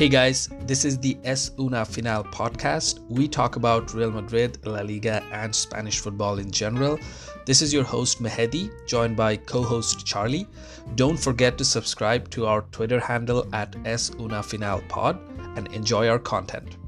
Hey guys, this is the Es Una Final podcast. We talk about Real Madrid, La Liga, and Spanish football in general. This is your host Mehdi, joined by co host Charlie. Don't forget to subscribe to our Twitter handle at Es Una Final Pod and enjoy our content.